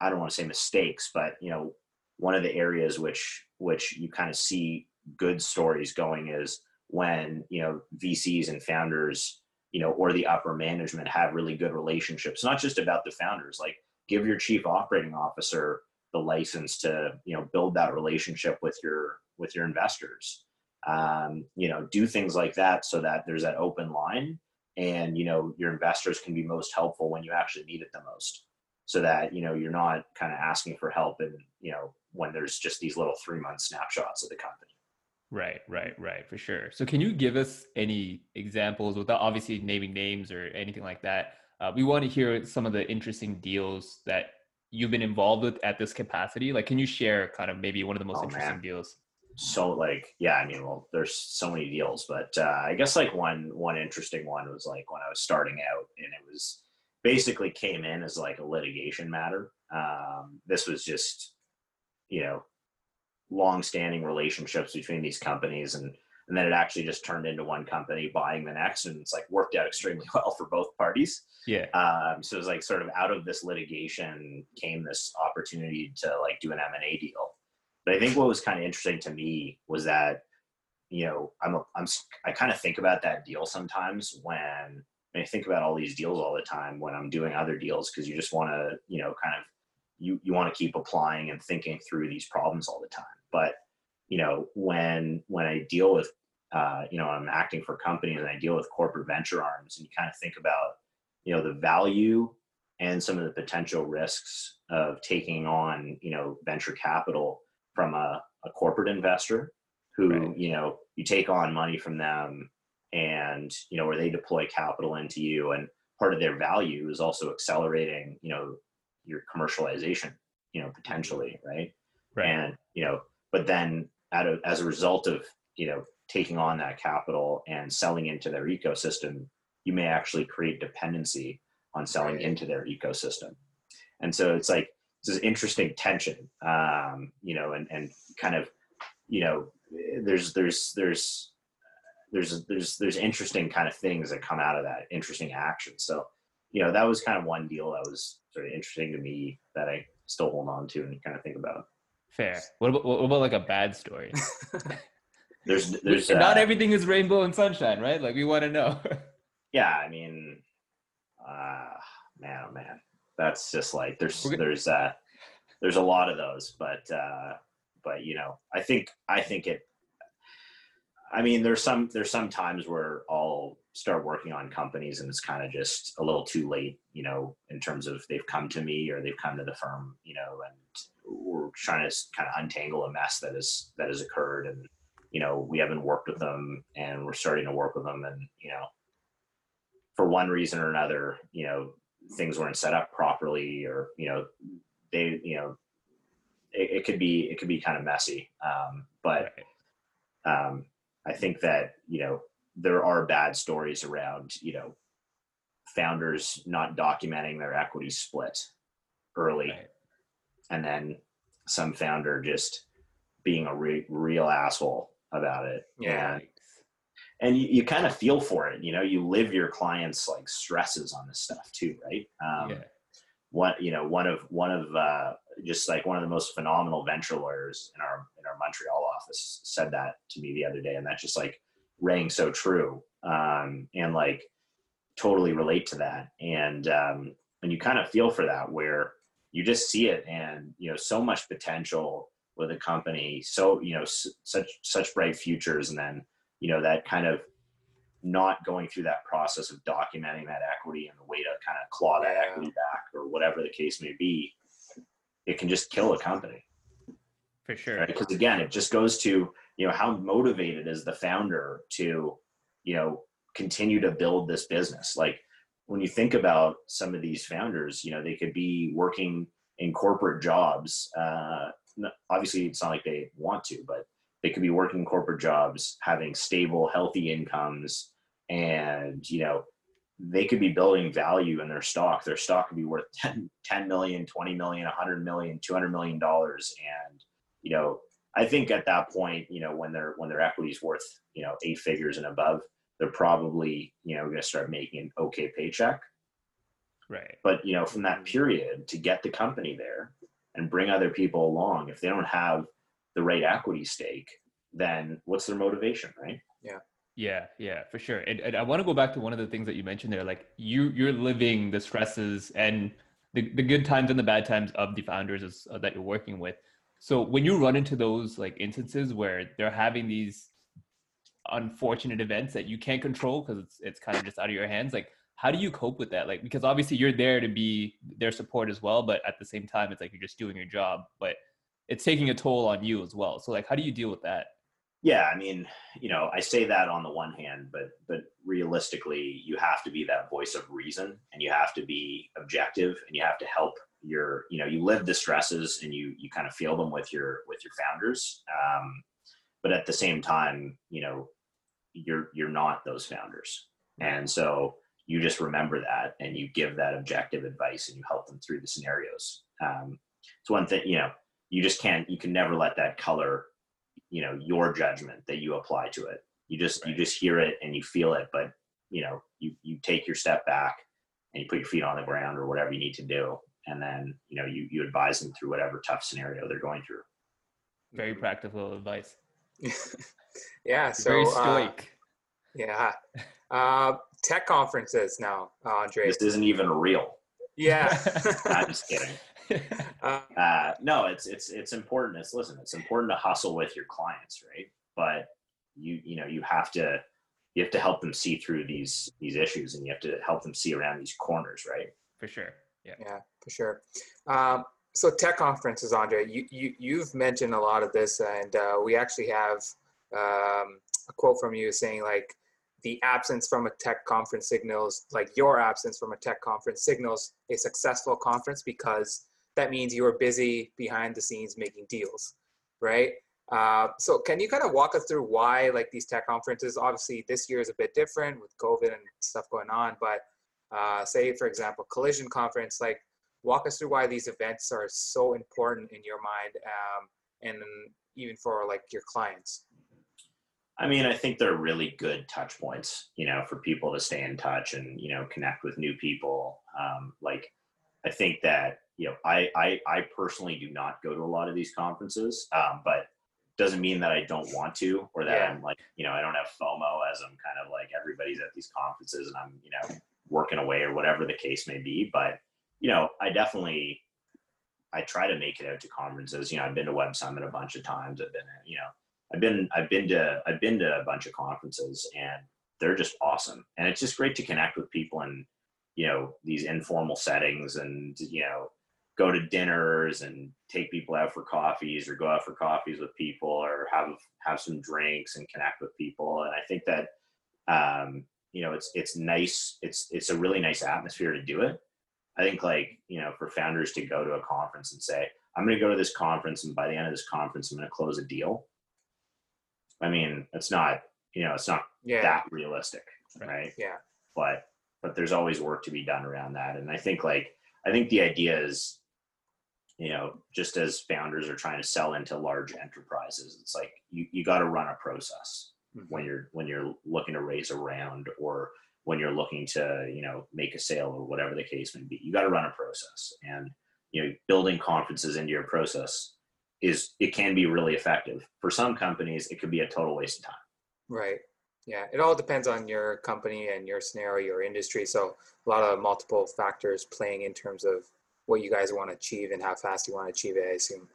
I don't want to say mistakes, but, you know, one of the areas which, which you kind of see good stories going is when you know VCs and founders, you know, or the upper management have really good relationships. Not just about the founders. Like give your chief operating officer the license to you know build that relationship with your with your investors. Um, you know, do things like that so that there's that open line, and you know your investors can be most helpful when you actually need it the most so that you know you're not kind of asking for help and you know when there's just these little three month snapshots of the company. Right right right for sure. So can you give us any examples without obviously naming names or anything like that? Uh, we want to hear some of the interesting deals that you've been involved with at this capacity. Like can you share kind of maybe one of the most oh, interesting man. deals? So like yeah i mean well there's so many deals but uh, i guess like one one interesting one was like when i was starting out and it was basically came in as like a litigation matter. Um, this was just, you know, long-standing relationships between these companies, and and then it actually just turned into one company buying the next, and it's like worked out extremely [laughs] well for both parties. Yeah. Um, so it was like sort of out of this litigation came this opportunity to like do an M and A deal. But I think what was kind of interesting to me was that, you know, I'm a, I'm I kind of think about that deal sometimes when I think about all these deals all the time when I'm doing other deals because you just want to, you know, kind of you you want to keep applying and thinking through these problems all the time. But you know, when when I deal with, uh, you know, I'm acting for companies and I deal with corporate venture arms, and you kind of think about, you know, the value and some of the potential risks of taking on, you know, venture capital from a, a corporate investor who, right. you know, you take on money from them and you know where they deploy capital into you and part of their value is also accelerating you know your commercialization you know potentially right? Right. And you know but then out of as a result of you know taking on that capital and selling into their ecosystem you may actually create dependency on selling into their ecosystem. And so it's like this interesting tension um you know and and kind of you know there's there's there's there's there's there's interesting kind of things that come out of that interesting action. So you know that was kind of one deal that was sort of interesting to me that i still hold on to and kind of think about. Fair. What about, what about like a bad story? [laughs] There's [laughs] there's not uh, everything is rainbow and sunshine right? Like we want to know. [laughs] Yeah i mean uh man oh man. That's just like there's there's uh there's a lot of those but uh but you know i think i think it I mean, there's some there's some times where I'll start working on companies and it's kind of just a little too late, you know, in terms of they've come to me or they've come to the firm, you know, and we're trying to kind of untangle a mess that is that has occurred, and you know, we haven't worked with them, and we're starting to work with them, and you know, for one reason or another, you know, things weren't set up properly, or you know, they, you know, it, it could be it could be kind of messy, um, but. Um, I think that you know there are bad stories around you know founders not documenting their equity split early, right. and then some founder just being a re- real asshole about it. Yeah. And, and you, you kind of feel for it, you know, you live your clients like stresses on this stuff too, right? Um, yeah. One, you know, one of, one of, uh, just like one of the most phenomenal venture lawyers in our in our Montreal office said that to me the other day, and that just like rang so true, um, and like totally relate to that, and um, and you kind of feel for that where you just see it, and you know so much potential with a company, so you know s- such such bright futures, and then you know that kind of not going through that process of documenting that equity and the way to kind of claw that equity back or whatever the case may be it can just kill a company. For sure. Right? Because again, it just goes to, you know, how motivated is the founder to, you know, continue to build this business. Like when you think about some of these founders, you know, they could be working in corporate jobs. Uh, obviously, it's not like they want to, but they could be working corporate jobs, having stable, healthy incomes, and you know, they could be building value in their stock. Their stock could be worth 10, 10 million, 20 million, 100 million, 200 million dollars. And, you know, I think at that point, you know, when their when their equity is worth, you know, eight figures and above, they're probably, you know, going to start making an okay paycheck. Right. But, you know, from that mm-hmm. period to get the company there and bring other people along, if they don't have the right equity stake, then what's their motivation, right? Yeah, yeah, yeah, for sure. And, and I want to go back to one of the things that you mentioned there. Like you, you're living the stresses and the, the good times and the bad times of the founders is, uh, that you're working with. So when you run into those like instances where they're having these unfortunate events that you can't control because it's it's kind of just out of your hands, like how do you cope with that? Like because obviously you're there to be their support as well, but at the same time it's like you're just doing your job, but it's taking a toll on you as well. So like how do you deal with that? Yeah i mean you know i say that on the one hand but but realistically you have to be that voice of reason and you have to be objective and you have to help your you know you live the stresses and you you kind of feel them with your with your founders um, but at the same time you know you're you're not those founders. And so you just remember that and you give that objective advice and you help them through the scenarios. Um, it's one thing you know you just can't you can never let that color you know your judgment that you apply to it. You just right. you just hear it and you feel it but you know you you take your step back and you put your feet on the ground or whatever you need to do. And then you know you you advise them through whatever tough scenario they're going through. Very practical advice. [laughs] Yeah so very uh, stoic. uh, yeah. Uh tech conferences now andre this isn't even real. Yeah. [laughs] I'm just kidding [laughs] uh, no, it's it's it's important. It's listen, it's important to hustle with your clients, right? But you you know you have to you have to help them see through these these issues, and you have to help them see around these corners, right? For sure. Yeah. Yeah, for sure. Um, so tech conferences, Andre, you, you you've mentioned a lot of this, and uh, we actually have um, a quote from you saying like the absence from a tech conference signals like your absence from a tech conference signals a successful conference because that means you are busy behind the scenes making deals, right? Uh, so can you kind of walk us through why like these tech conferences, obviously this year is a bit different with COVID and stuff going on, but uh, say for example, collision conference, like walk us through why these events are so important in your mind um, and even for like your clients. I mean, I think they're really good touch points, you know, for people to stay in touch and, you know, connect with new people. Um, like, I think that you know, I, I, I personally do not go to a lot of these conferences, um, but doesn't mean that I don't want to, or that yeah. I'm like, you know, I don't have FOMO as I'm kind of like everybody's at these conferences and I'm, you know, working away or whatever the case may be. But, you know, I definitely, I try to make it out to conferences. You know, I've been to Web Summit a bunch of times. I've been, you know, I've been, I've been to, I've been to a bunch of conferences and they're just awesome. And it's just great to connect with people in, you know, these informal settings and, you know, go to dinners and take people out for coffees or go out for coffees with people or have have some drinks and connect with people. And i think that um, you know it's it's nice it's it's a really nice atmosphere to do it. I think like you know for founders to go to a conference and say i'm going to go to this conference and by the end of this conference i'm going to close a deal. I mean it's not you know it's not yeah. that realistic right? Yeah. But but there's always work to be done around that. And i think like i think the idea is you know just as founders are trying to sell into large enterprises it's like you, you got to run a process mm-hmm. when you're when you're looking to raise a round or when you're looking to you know make a sale or whatever the case may be you got to run a process. And you know building conferences into your process is it can be really effective. For some companies it could be a total waste of time. Right. Yeah it all depends on your company and your scenario your industry. So a lot of multiple factors playing in terms of what you guys want to achieve and how fast you want to achieve it, I assume.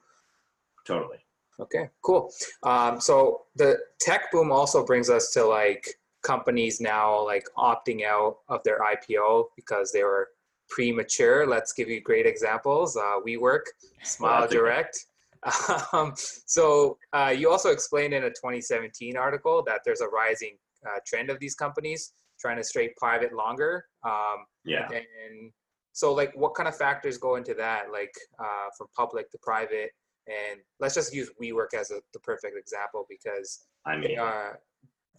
Totally. Okay, cool. Um, so the tech boom also brings us to like companies now like opting out of their IPO because they were premature. Let's give you great examples. Uh, WeWork, Smile Direct. [laughs] Um, so uh, you also explained in a 2017 article that there's a rising uh, trend of these companies trying to stay private longer. Um, yeah. And so like what kind of factors go into that like uh, from public to private and let's just use WeWork as a, the perfect example because I mean, they are,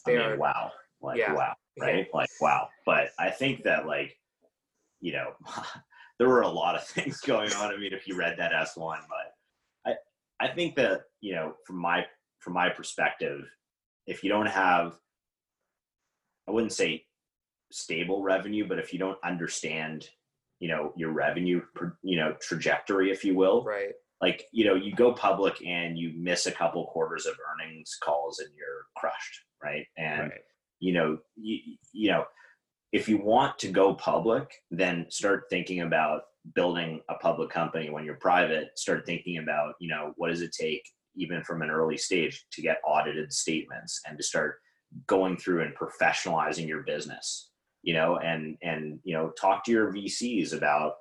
they I mean, are wow, like yeah. wow, right? Yeah. Like wow. But I think that like, you know, [laughs] there were a lot of [laughs] things going on. I mean, if you read that S one, but I, I think that you know, from my from my perspective, if you don't have, I wouldn't say stable revenue, but if you don't understand you know your revenue you know trajectory if you will. Right. Like you know you go public and you miss a couple quarters of earnings calls and you're crushed right? And Right. you know you, you know if you want to go public then start thinking about building a public company when you're private. Start thinking about you know what does it take even from an early stage to get audited statements and to start going through and professionalizing your business you know and and you know talk to your vcs about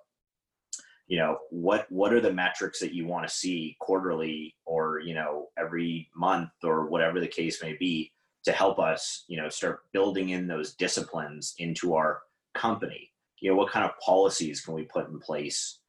you know what what are the metrics that you want to see quarterly or you know every month or whatever the case may be to help us you know start building in those disciplines into our company. You know what kind of policies can we put in place?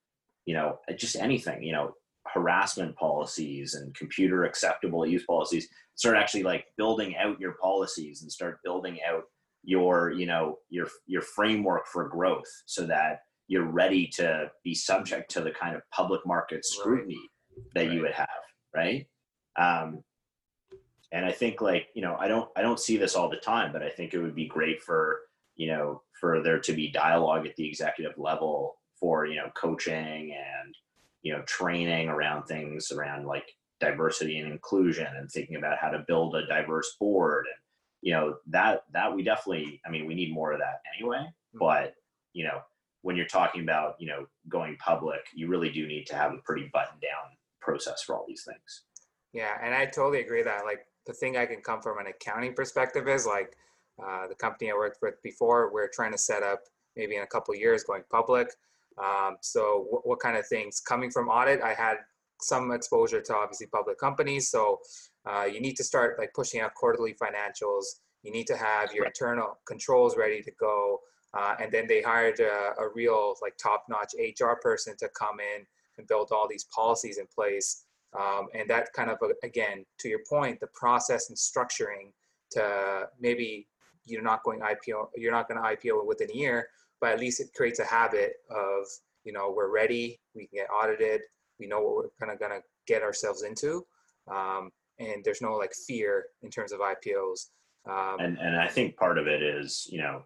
You know uh, just anything you know harassment policies and computer acceptable use policies. Start actually like building out your policies and start building out your you know your your framework for growth so that you're ready to be subject to the kind of public market scrutiny that you would have right? Um and i think like you know i don't i don't see this all the time but i think it would be great for you know for there to be dialogue at the executive level for you know coaching and you know training around things around like diversity and inclusion and thinking about how to build a diverse board and you know that that we definitely i mean we need more of that anyway but you know when you're talking about you know going public you really do need to have a pretty buttoned down process for all these things Yeah, and I totally agree that like the thing I can come from an accounting perspective is like uh, the company I worked with before, we're trying to set up maybe in a couple years going public. Um, so what, what kind of things coming from audit? I had some exposure to obviously public companies. So uh, you need to start like pushing out quarterly financials. You need to have your internal controls ready to go. Uh, and then they hired a, a real like top-notch HR person to come in and build all these policies in place. Um, and that kind of uh, again to your point the process and structuring to maybe you're not going ipo you're not going to ipo within a year but at least it creates a habit of you know we're ready we can get audited we know what we're kind of going to get ourselves into um, and there's no like fear in terms of ipos um, and and i think part of it is you know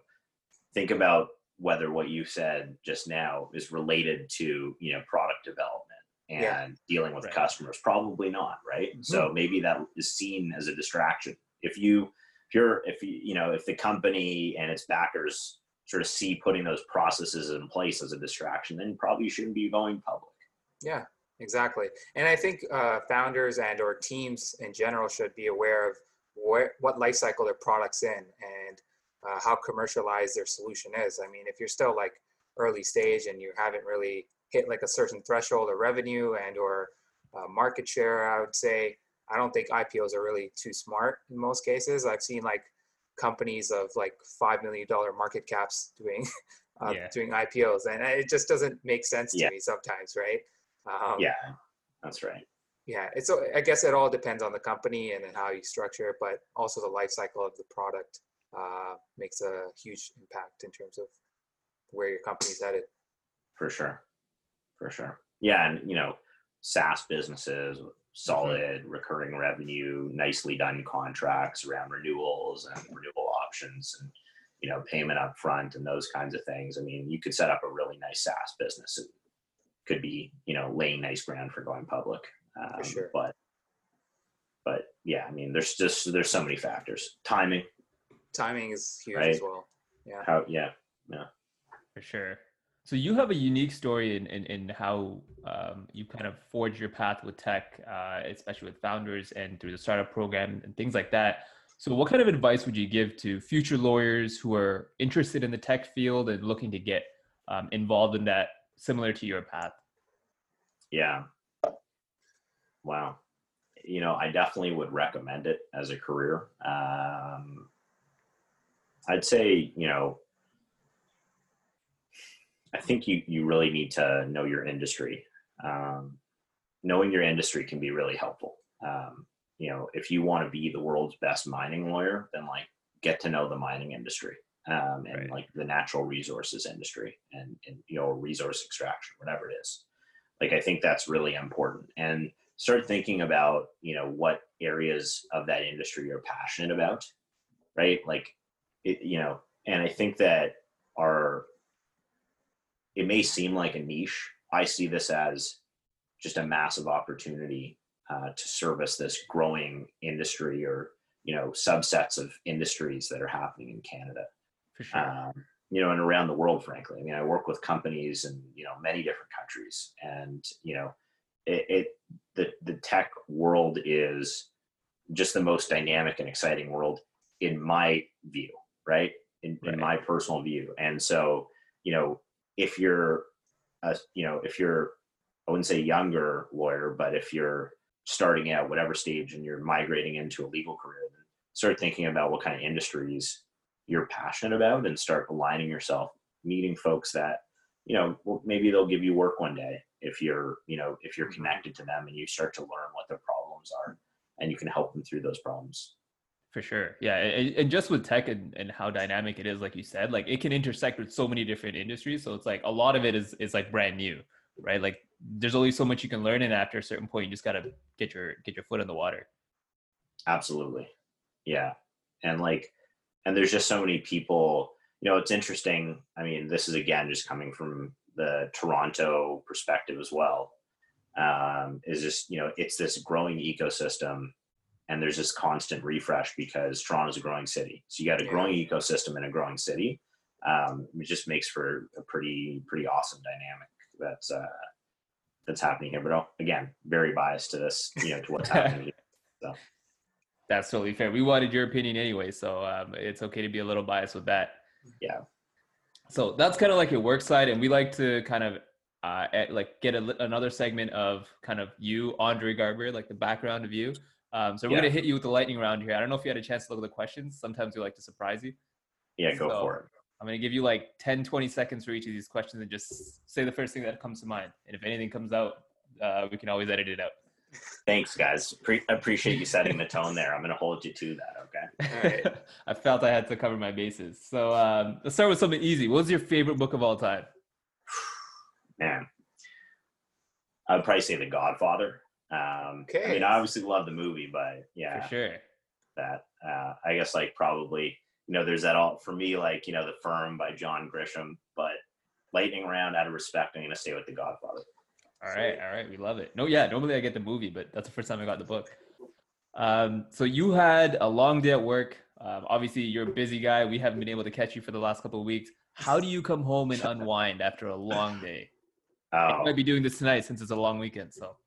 think about whether what you said just now is related to you know product development and Yeah. dealing with Right. customers probably not right Mm-hmm. so maybe that is seen as a distraction if you if you're if you you know if the company and its backers sort of see putting those processes in place as a distraction then probably you shouldn't be going public Yeah, exactly. And I think uh, founders and or teams in general should be aware of where, what life cycle their products in and uh, how commercialized their solution is. I mean, if you're still like early stage and you haven't really hit like a certain threshold of revenue and or uh, market share, I would say I don't think IPOs are really too smart in most cases. I've seen like companies of like five million dollar market caps doing [laughs] uh, Yeah. doing IPOs, and it just doesn't make sense to Yeah. me sometimes, right? Um, yeah that's right yeah. It's so I guess it all depends on the company and then how you structure it, but also the life cycle of the product uh, makes a huge impact in terms of where your company's headed. for sure for sure yeah and you know saas businesses with solid recurring revenue nicely done contracts around renewals and renewal options and you know payment up front and those kinds of things i mean you could set up a really nice saas business could be you know laying nice ground for going public um, sure. but but yeah i mean there's just there's so many factors timing Timing is huge Right. as well. Yeah. how yeah For sure. So you have a unique story in, in, in how um, you kind of forged your path with tech, uh, especially with founders and through the startup program and things like that. So what kind of advice would you give to future lawyers who are interested in the tech field and looking to get um, involved in that, similar to your path? Yeah. Wow. You know, I definitely would recommend it as a career. Um, I'd say, you know, I think you you really need to know your industry. Um, knowing your industry can be really helpful. Um, you know, if you want to be the world's best mining lawyer, then like get to know the mining industry um, and Right. like the natural resources industry and, and you know resource extraction, whatever it is. Like I think that's really important and start thinking about you know what areas of that industry you're passionate about, right? Like it, you know, and I think that our it may seem like a niche. I see this as just a massive opportunity uh, to service this growing industry or you know subsets of industries that are happening in Canada. For sure. Um, you know, and around the world, frankly. I mean, I work with companies in you know many different countries, and you know, it, it the the tech world is just the most dynamic and exciting world in my view, right? In, Right. in my personal view, and so you know, if you're, a, you know, if you're, I wouldn't say younger lawyer, but if you're starting out, whatever stage, and you're migrating into a legal career, start thinking about what kind of industries you're passionate about and start aligning yourself meeting folks that you know well, maybe they'll give you work one day if you're you know if you're mm-hmm. connected to them and you start to learn what their problems are and you can help them through those problems For sure. Yeah. And, and just with tech and, and how dynamic it is, like you said, like it can intersect with so many different industries. So it's like a lot of it is is like brand new, right? Like there's only so much you can learn and after a certain point you just gotta get your get your foot in the water. absolutely yeah and like and there's just so many people you know it's interesting. I mean this is again just coming from the toronto perspective as well um, is just you know it's this growing ecosystem and there's this constant refresh because toronto's a growing city. So you got a growing ecosystem in a growing city um, it just makes for a pretty pretty awesome dynamic that's uh, that's happening here. But oh, again very biased to this you know to what's [laughs] happening here. That's totally fair. We wanted your opinion anyway, so um, it's okay to be a little biased with that. Yeah. So that's kind of like your work side, and we like to kind of uh, at, like get a, another segment of kind of you, Andre Garber, like the background of you. Um, so we're Yeah. gonna hit you with the lightning round here. I don't know if you had a chance to look at the questions. Sometimes we like to surprise you. yeah go So- for it I'm going to give you like 10, 20 seconds for each of these questions and just say the first thing that comes to mind. And if anything comes out, uh, we can always edit it out. Thanks, guys. Pre- appreciate you setting the tone there. I'm going to hold you to that. Okay. All right. I felt I had to cover my bases. So um, let's start with something easy. What was your favorite book of all time? [sighs] Man, I would probably say The Godfather. Um, I Okay. mean, I obviously love the movie, but yeah, For sure. that. Uh, I guess like probably, you know, there's that all for me, like, you know, The Firm by John Grisham, but lightning round out of respect, I'm going to stay with The Godfather. All right. All right. We love it. No, yeah. Normally I get the movie, but that's the first time I got the book. Um, so you had a long day at work. Um, obviously, you're a busy guy. We haven't been able to catch you for the last couple of weeks. How do you come home and unwind after a long day? [laughs] Oh, might be doing this tonight since it's a long weekend. So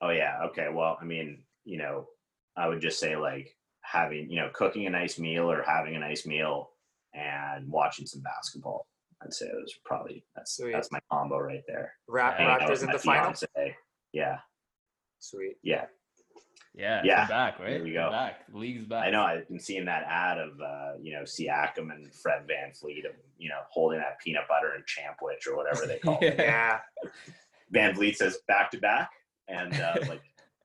oh yeah. Okay. Well, I mean, you know, I would just say like having, you know, cooking a nice meal or having a nice meal and watching some basketball. I'd say those are probably that's Sweet. that's my combo right there. Ra- Yeah. Hanging Raptors in the final. fiance. Yeah, Sweet. yeah. yeah, Yeah, back, right? there we They're go. back. League's back. I know. I've been seeing that ad of uh, you know Siakam and Fred VanVleet of you know holding that peanut butter and champwich or whatever they call it. [laughs] Yeah. VanVleet says back to back, and uh, like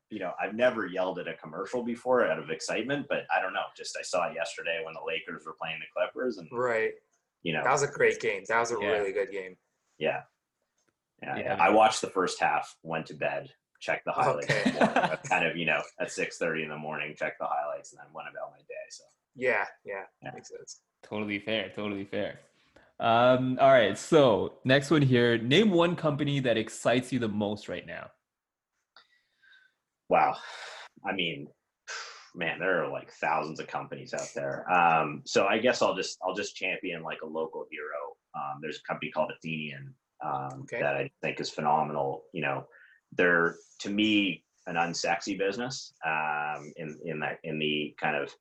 you know I've never yelled at a commercial before out of excitement, but I don't know. Just I saw it yesterday when the Lakers were playing the Clippers, and Right. You know That was a great game. That was a Yeah. really good game. yeah. Yeah, Yeah. I watched the first half, went to bed, checked the highlights, Okay. the morning, [laughs] kind of you know at six thirty in the morning, checked the highlights, and then went about my day. So Yeah. Yeah. Yeah. Makes sense. Totally fair. Totally fair. Um, all right. So next one here. Name one company that excites you the most right now. Wow. I mean, man, there are like thousands of companies out there. Um, so I guess I'll just I'll just champion like a local hero. Um, there's a company called Athennian um, Okay. that I think is phenomenal. You know, they're to me an unsexy business um, in in that in the kind of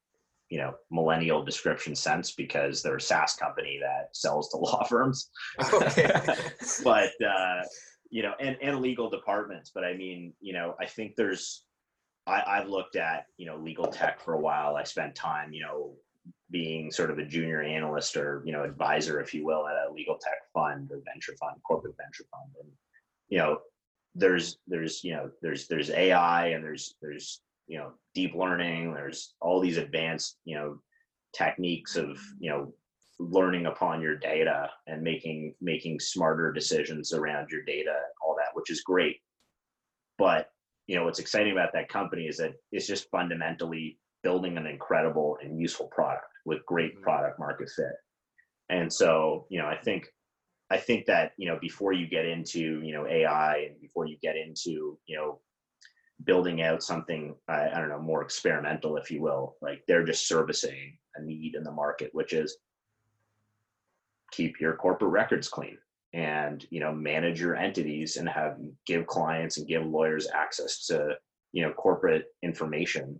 you know millennial description sense because they're a SaaS company that sells to [laughs] law firms Okay. [laughs] but uh, you know, and and legal departments. But I mean, you know, I think there's. I, I've looked at you know legal tech for a while. I spent time, you know, being sort of a junior analyst or you know advisor, if you will, at a legal tech fund or venture fund, corporate venture fund, and you know, there's there's you know there's there's AI and there's there's you know deep learning. There's all these advanced you know techniques of you know learning upon your data and making making smarter decisions around your data and all that which is great but you know what's exciting about that company is that it's just fundamentally building an incredible and useful product with great Mhm. product market fit and so you know i think I think that you know before you get into you know AI and before you get into you know building out something I, I don't know more experimental, if you will, like they're just servicing a need in the market, which is keep your corporate records clean and you know manage your entities and have give clients and give lawyers access to you know corporate information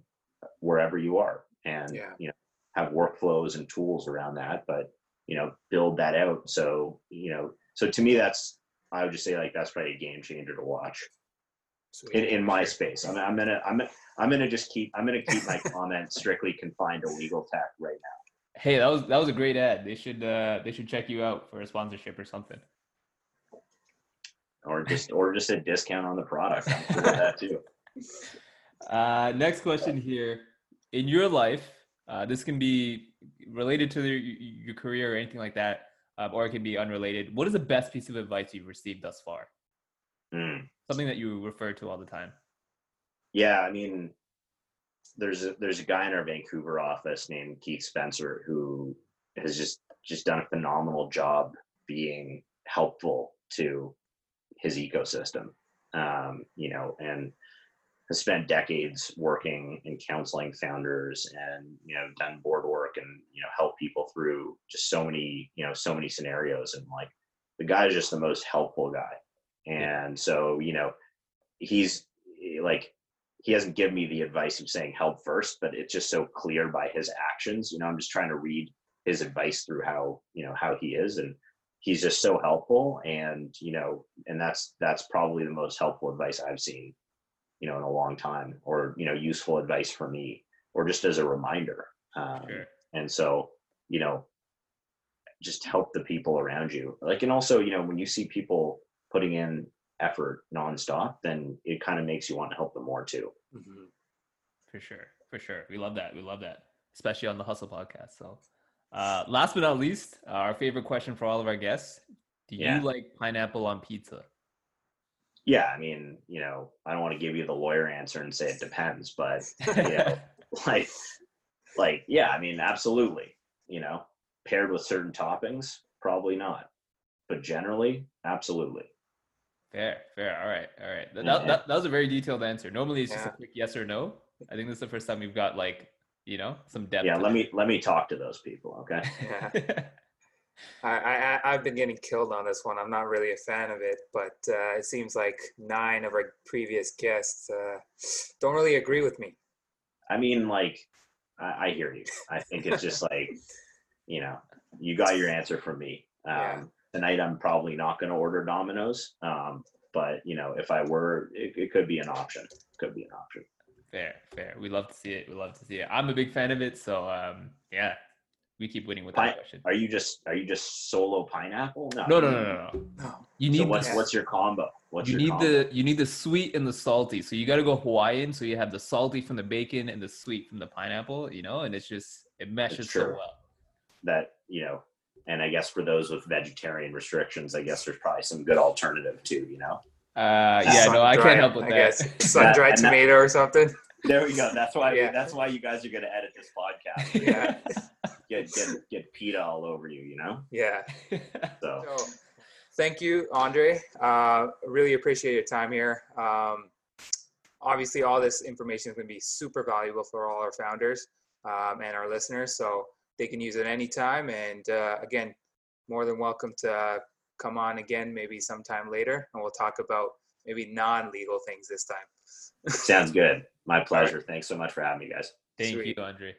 wherever you are and Yeah. you know have workflows and tools around that but you know build that out so you know so to me that's i would just say like that's probably a game changer to watch Sweet. in, in my space i'm, I'm gonna i'm gonna i'm gonna just keep i'm gonna keep my [laughs] comment strictly confined to legal tech right now Hey, that was that was a great ad. They should uh they should check you out for a sponsorship or something. Or just or just a discount on the product i'm cool with that too [laughs] Uh, next question here. In your life, uh, this can be related to your, your career or anything like that, um, or it can be unrelated. What is the best piece of advice you've received thus far? Hmm. Something that you refer to all the time. Yeah, I mean, there's a, there's a guy in our Vancouver office named Keith Spencer who has just just done a phenomenal job being helpful to his ecosystem. Um, you know, and has spent decades working and counseling founders and you know done board work and you know help people through just so many you know so many scenarios and like the guy is just the most helpful guy and so you know he's like he hasn't given me the advice of saying help first, but it's just so clear by his actions. You know, I'm just trying to read his advice through how, you know, how he is. And he's just so helpful. And, you know, and that's, that's probably the most helpful advice I've seen, you know, in a long time or, you know, useful advice for me or just as a reminder. Um, Sure. and so, you know, just help the people around you. Like, and also, you know, when you see people putting in effort nonstop, then it kind of makes you want to help them more too. Mhm. For sure. For sure. We love that. We love that, especially on the Hustle podcast. So, uh, last but not least, uh, our favorite question for all of our guests Do Yeah. you like pineapple on pizza? Yeah, I mean, you know, I don't want to give you the lawyer answer and say it depends, but you know, [laughs] like, like, yeah, I mean, absolutely. You know, paired with certain toppings, probably not, but generally, absolutely. Fair, fair. All right, all right. That, Yeah. that, that, that was a very detailed answer. Normally, it's just a quick yes or no. I think this is the first time we've got like, you know, some depth. Yeah, let it. me let me talk to those people. Okay. [laughs] Yeah. [laughs] I, I I- I've been getting killed on this one. I'm not really a fan of it, but uh, it seems like nine of our previous guests uh, don't really agree with me. I mean, like, I, I hear you. I think it's just like, [laughs] you know, you got your answer from me. Um, Yeah. Tonight, I'm probably not going to order Domino's, um, but you know, if I were, it, it could be an option. Could be an option. Fair, fair. We love to see it. We love to see it. I'm a big fan of it. So, um, yeah, we keep winning with that question. Are you just are you just solo pineapple? No, No, no, no, no, no. No. You So need what's the, what's your combo? What's you your need combo? the you need the sweet and the salty. So you got to go Hawaiian. So you have the salty from the bacon and the sweet from the pineapple. You know, and it's just it meshes so well. that you know, and I guess for those with vegetarian restrictions, I guess there's probably some good alternative too. You know. Uh, yeah, no, I Sun-dried, can't help with I that. guess [laughs] sun dried tomato or something. There we go. That's why. Yeah. That's why you guys are going to edit this podcast. Yeah. [laughs] Get get get PETA all over you. You know. Yeah. [laughs] So So, thank you, Andre. Uh, really appreciate your time here. Um, obviously, all this information is going to be super valuable for all our founders um, and our listeners, so they can use it anytime. And uh, again, more than welcome to uh, come on again, maybe sometime later, and we'll talk about maybe non-legal things this time. [laughs] sounds good. My pleasure. Thanks so much for having me, guys. Thank Sweet. you, Andre.